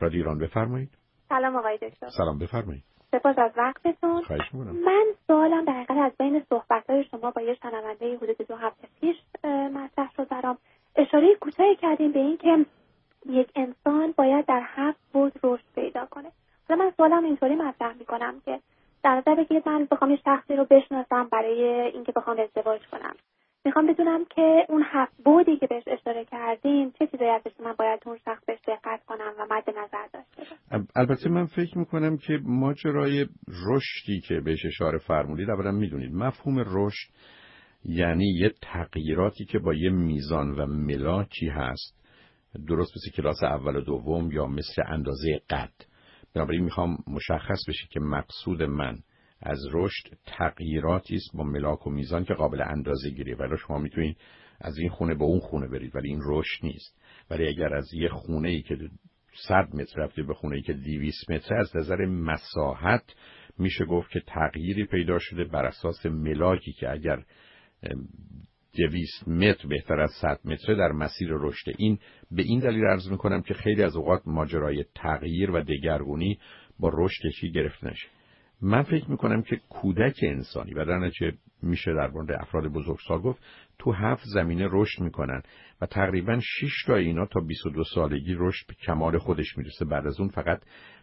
رادیو ایران بفرمایید. سلام آقای دکتر. سلام بفرمایید. سپاس از وقتتون. خواهش من سوالم در حقیقت از بین صحبت های شما با یه شنونده حدود دو هفته پیش مطرح شد برام. اشاره کوتاهی کردیم به اینکه یک انسان باید در هفت بود رشد پیدا کنه. حالا من سوالم اینطوری مطرح می‌کنم که در نظر بگیرید من بخوام یه شخصی رو بشناسم برای اینکه بخوام ازدواج کنم. می‌خوام بدونم که اون هفت بودی که بهش اشاره کردین چه چیزایی ازش من باید اون شخص بهش دقت کنم و مد نظر داشته البته من فکر می‌کنم که ماجرای رشدی که بهش اشاره فرمودید اولا می‌دونید مفهوم رشد یعنی یه تغییراتی که با یه میزان و ملاکی هست. درست مثل کلاس اول و دوم یا مثل اندازه قد. بنابراین می‌خوام مشخص بشه که مقصود من از رشد تغییراتی است با ملاک و میزان که قابل اندازه گیری ولی شما می‌تونید از این خونه به اون خونه برید ولی این رشد نیست. ولی اگر از یه خونه ای که صد متر رفته به خونه ای که 200 متر از نظر مساحت میشه گفت که تغییری پیدا شده بر اساس ملاکی که اگر دویست متر بهتر از 100 متر در مسیر رشد این به این دلیل عرض می‌کنم که خیلی از اوقات ماجرای تغییر و دگرگونی با رشد چی گرفته نشه. من فکر می‌کنم که کودک انسانی و در نتیجه میشه در مورد افراد بزرگسال گفت تو هفت زمینه رشد می‌کنن و تقریبا 6 تا اینا تا 22 سالگی رشد به کمال خودش می‌رسه. بعد از اون فقط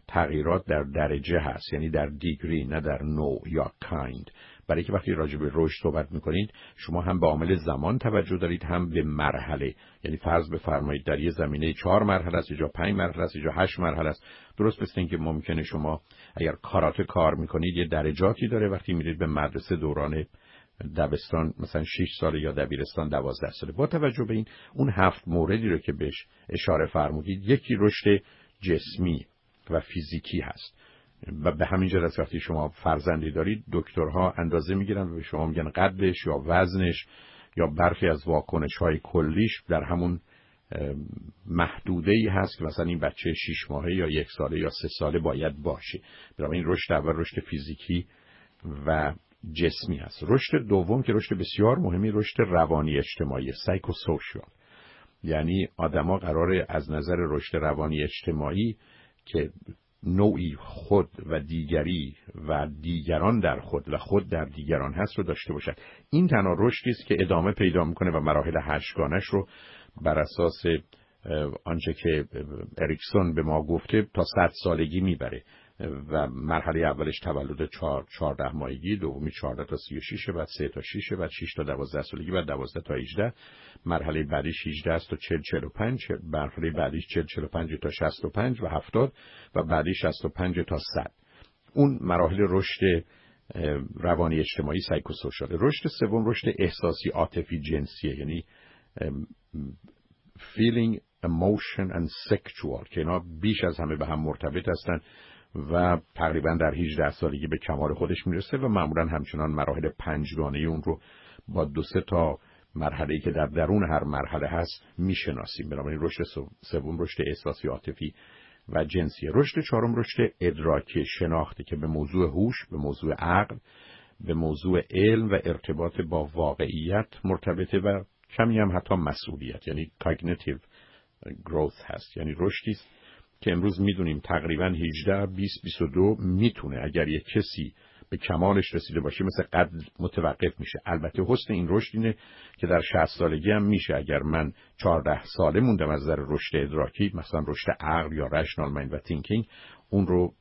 تغییرات در درجه هست یعنی در دیگری نه در نوع یا کایند برای که وقتی راجع به رشد صحبت می‌کنید شما هم به عامل زمان توجه دارید هم به مرحله. یعنی فرض بفرمایید در یه زمینه چهار مرحله است یا پنج مرحله است یا هشت مرحله است. درست مثل اینکه ممکنه شما اگر کاراته کار می‌کنید یه درجاتی داره وقتی میرید به مدرسه دوران دبستان مثلا 6 سال یا دبیرستان 12 ساله. با توجه به این اون هفت موردی رو که بهش اشاره فرمودید یکی رشد جسمی و فیزیکی هست. و به همین جهت وقتی شما فرزندی دارید دکترها اندازه می‌گیرن و به شما میگن قدش یا وزنش یا برخی از واکنش های کلیش در همون محدوده ای هست که مثلا این بچه شیش ماهه یا یک ساله یا سه ساله باید باشه. این رشد اول رشد فیزیکی و جسمی هست. رشد دوم که رشد بسیار مهمی رشد روانی اجتماعی سایکوسوشیال یعنی آدما قرار از نظر رشد روانی اجتماعی که نوعی خود و دیگری و دیگران در خود و خود در دیگران هست رو داشته باشد. این تنها رشدی است که ادامه پیدا می‌کنه و مراحل هشتگانش رو بر اساس آنچه که اریکسون به ما گفته تا صد سالگی می‌بره. و مرحله اولش تولد چهارده ماهگی دومی چهارده تا سی و شیشه بعد سه تا شیشه بعد شیش تا دوازده سالگی بعد دوازده تا هیجده مرحله هیجده است تا چل چل و پنج مرحله بعدیش چل چل و پنج تا شست و پنج و هفتاد و بعدی شست و پنج تا صد. اون مراحل رشد روانی اجتماعی سایکوسوشال. رشد سوم رشد احساسی عاطفی جنسیه یعنی feeling emotion and sexual که اینا بیش از همه به هم مرتبط هستند و تقریبا در 18 سالگی به کمال خودش می‌رسه و معمولا همچنان مراحل پنجگانه اون رو با دو سه تا مرحله که در درون هر مرحله هست می‌شناسیم. بنابراین رشد سوم رشد احساسی عاطفی و جنسی. رشد چهارم رشد ادراکی شناختی که به موضوع هوش به موضوع عقل به موضوع علم و ارتباط با واقعیت مرتبطه و کمی هم حتی مسئولیت یعنی cognitive growth هست. یعنی رشدی است که امروز می‌دونیم تقریبا 18 20 22 می‌تونه اگر یک کسی به کمالش رسیده باشه مثل قد متوقف میشه. البته حسن این رشد اینه که در 60 سالگی هم میشه. اگر من 14 ساله موندم از نظر رشد ادراکی مثلا رشد عقل یا rational mind و thinking اون رو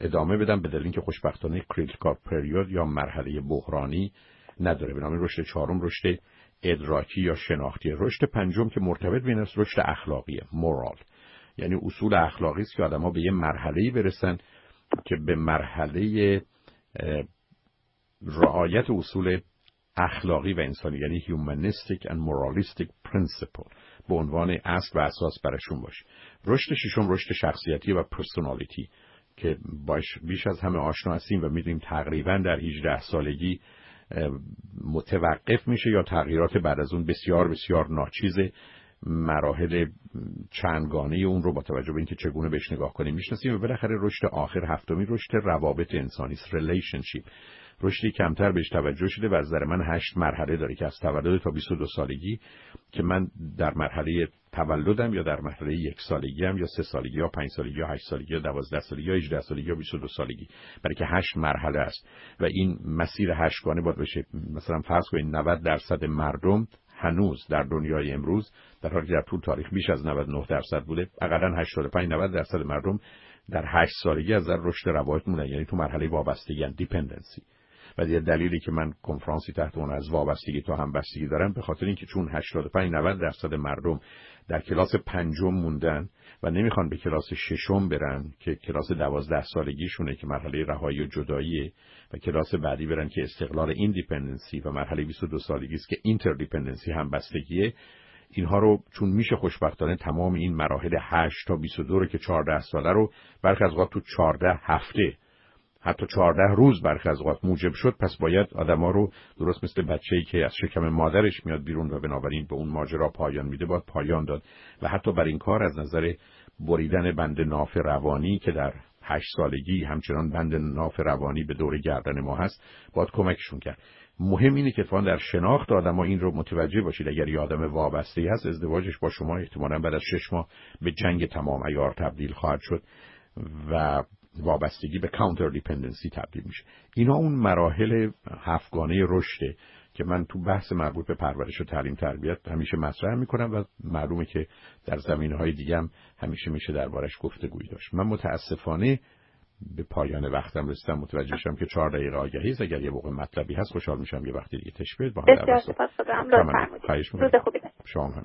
ادامه بدم به دلیل اینکه خوشبختانه critical period یا مرحله بحرانی نداره. به نام رشد چهارم رشد ادراکی یا شناختی. رشد پنجم که مرتبط بین است رشد اخلاقیه مورال. یعنی اصول اخلاقی است که آدما به یه مرحله برسن که به مرحله رعایت اصول اخلاقی و انسانی یعنی humanistic and moralistic principle به عنوان اصل و اساس برشون باشه. رشد ششم رشد شخصیتی و پرسونالیتی که باش بیش از همه آشنا هستیم و می‌دونیم تقریبا در 18 سالگی متوقف میشه یا تغییرات بعد از اون بسیار بسیار ناچیزه. مراحل چندگانه اون رو با توجه به اینکه چگونه بهش نگاه کنیم می‌شناسیم و بالاخره رشد آخر هفتمی رشد روابط انسانی relationship رشدی کمتر بهش توجه شده و از نظر من هشت مرحله داره که از تولد تا 22 سالگی که من در مرحله تولدم یا در مرحله یک سالگی هم یا سه سالگی یا پنج سالگی یا هشت سالگی یا دوازده سالگی یا 18 سالگی یا 22 سالگی. برای که هشت مرحله است. و این مسیر هشتگانه باید بشه مثلا فرض کنید 90 درصد مردم هنوز در دنیای امروز در حالی که در طول تاریخ بیش از 99 درصد بوده اقلا 85 90 درصد مردم در 8 سالگی از در رشد روایت مونن یعنی تو مرحله وابستگی دیپندنسی و یه دلیلی که من کنفرانسی تحت اون از وابستگی تا همبستگی دارم به خاطر اینکه چون 85 90 درصد مردم در کلاس پنجم موندن و نمی‌خوان به کلاس ششم برن که کلاس دوازده سالگیشونه که مرحله رهایی و جداییه و کلاس بعدی برن که استقلال independency و مرحله 22 سالگی است که interdependency همبستگیه. اینها رو چون میشه خوشبختانه تمام این مراحل 8 تا 22 رو که 14 ساله رو برخی از تو 14 هفته حتی 14 روز برخی از اوقات موجب شد پس باید آدما رو درست مثل بچه‌ای که از شکم مادرش میاد بیرون و بنابراین به اون ماجرا پایان میده باید پایان داد. و حتی بر این کار از نظر بریدن بند ناف روانی که در هشت سالگی همچنان بند ناف روانی به دور گردن ما هست باید کمکشون کرد. مهم اینه که اتفاقا در شناخت آدم این رو متوجه باشید. اگر یه آدم وابسته هست ازدواجش با شما احتمالا بعد از شش ماه به جنگ تمام ایار تبدیل خواهد شد. و وابستگی به کانتر دیپندنسی تبدیل میشه. اینا اون مراحل هفتگانه رشده که من تو بحث مربوط به پرورش و تعلیم تربیت همیشه مطرح می‌کنم و معلومه که در زمینه های دیگه هم همیشه میشه دربارش گفتگویی داشت. من متاسفانه به پایان وقتم رسیدم. متوجه شدم که چهار دقیقه آگهی است. اگر یه موقع مطلبی هست خوشحال میشم یه وقتی دیگه تشبیه با هم لطفا خواهش شما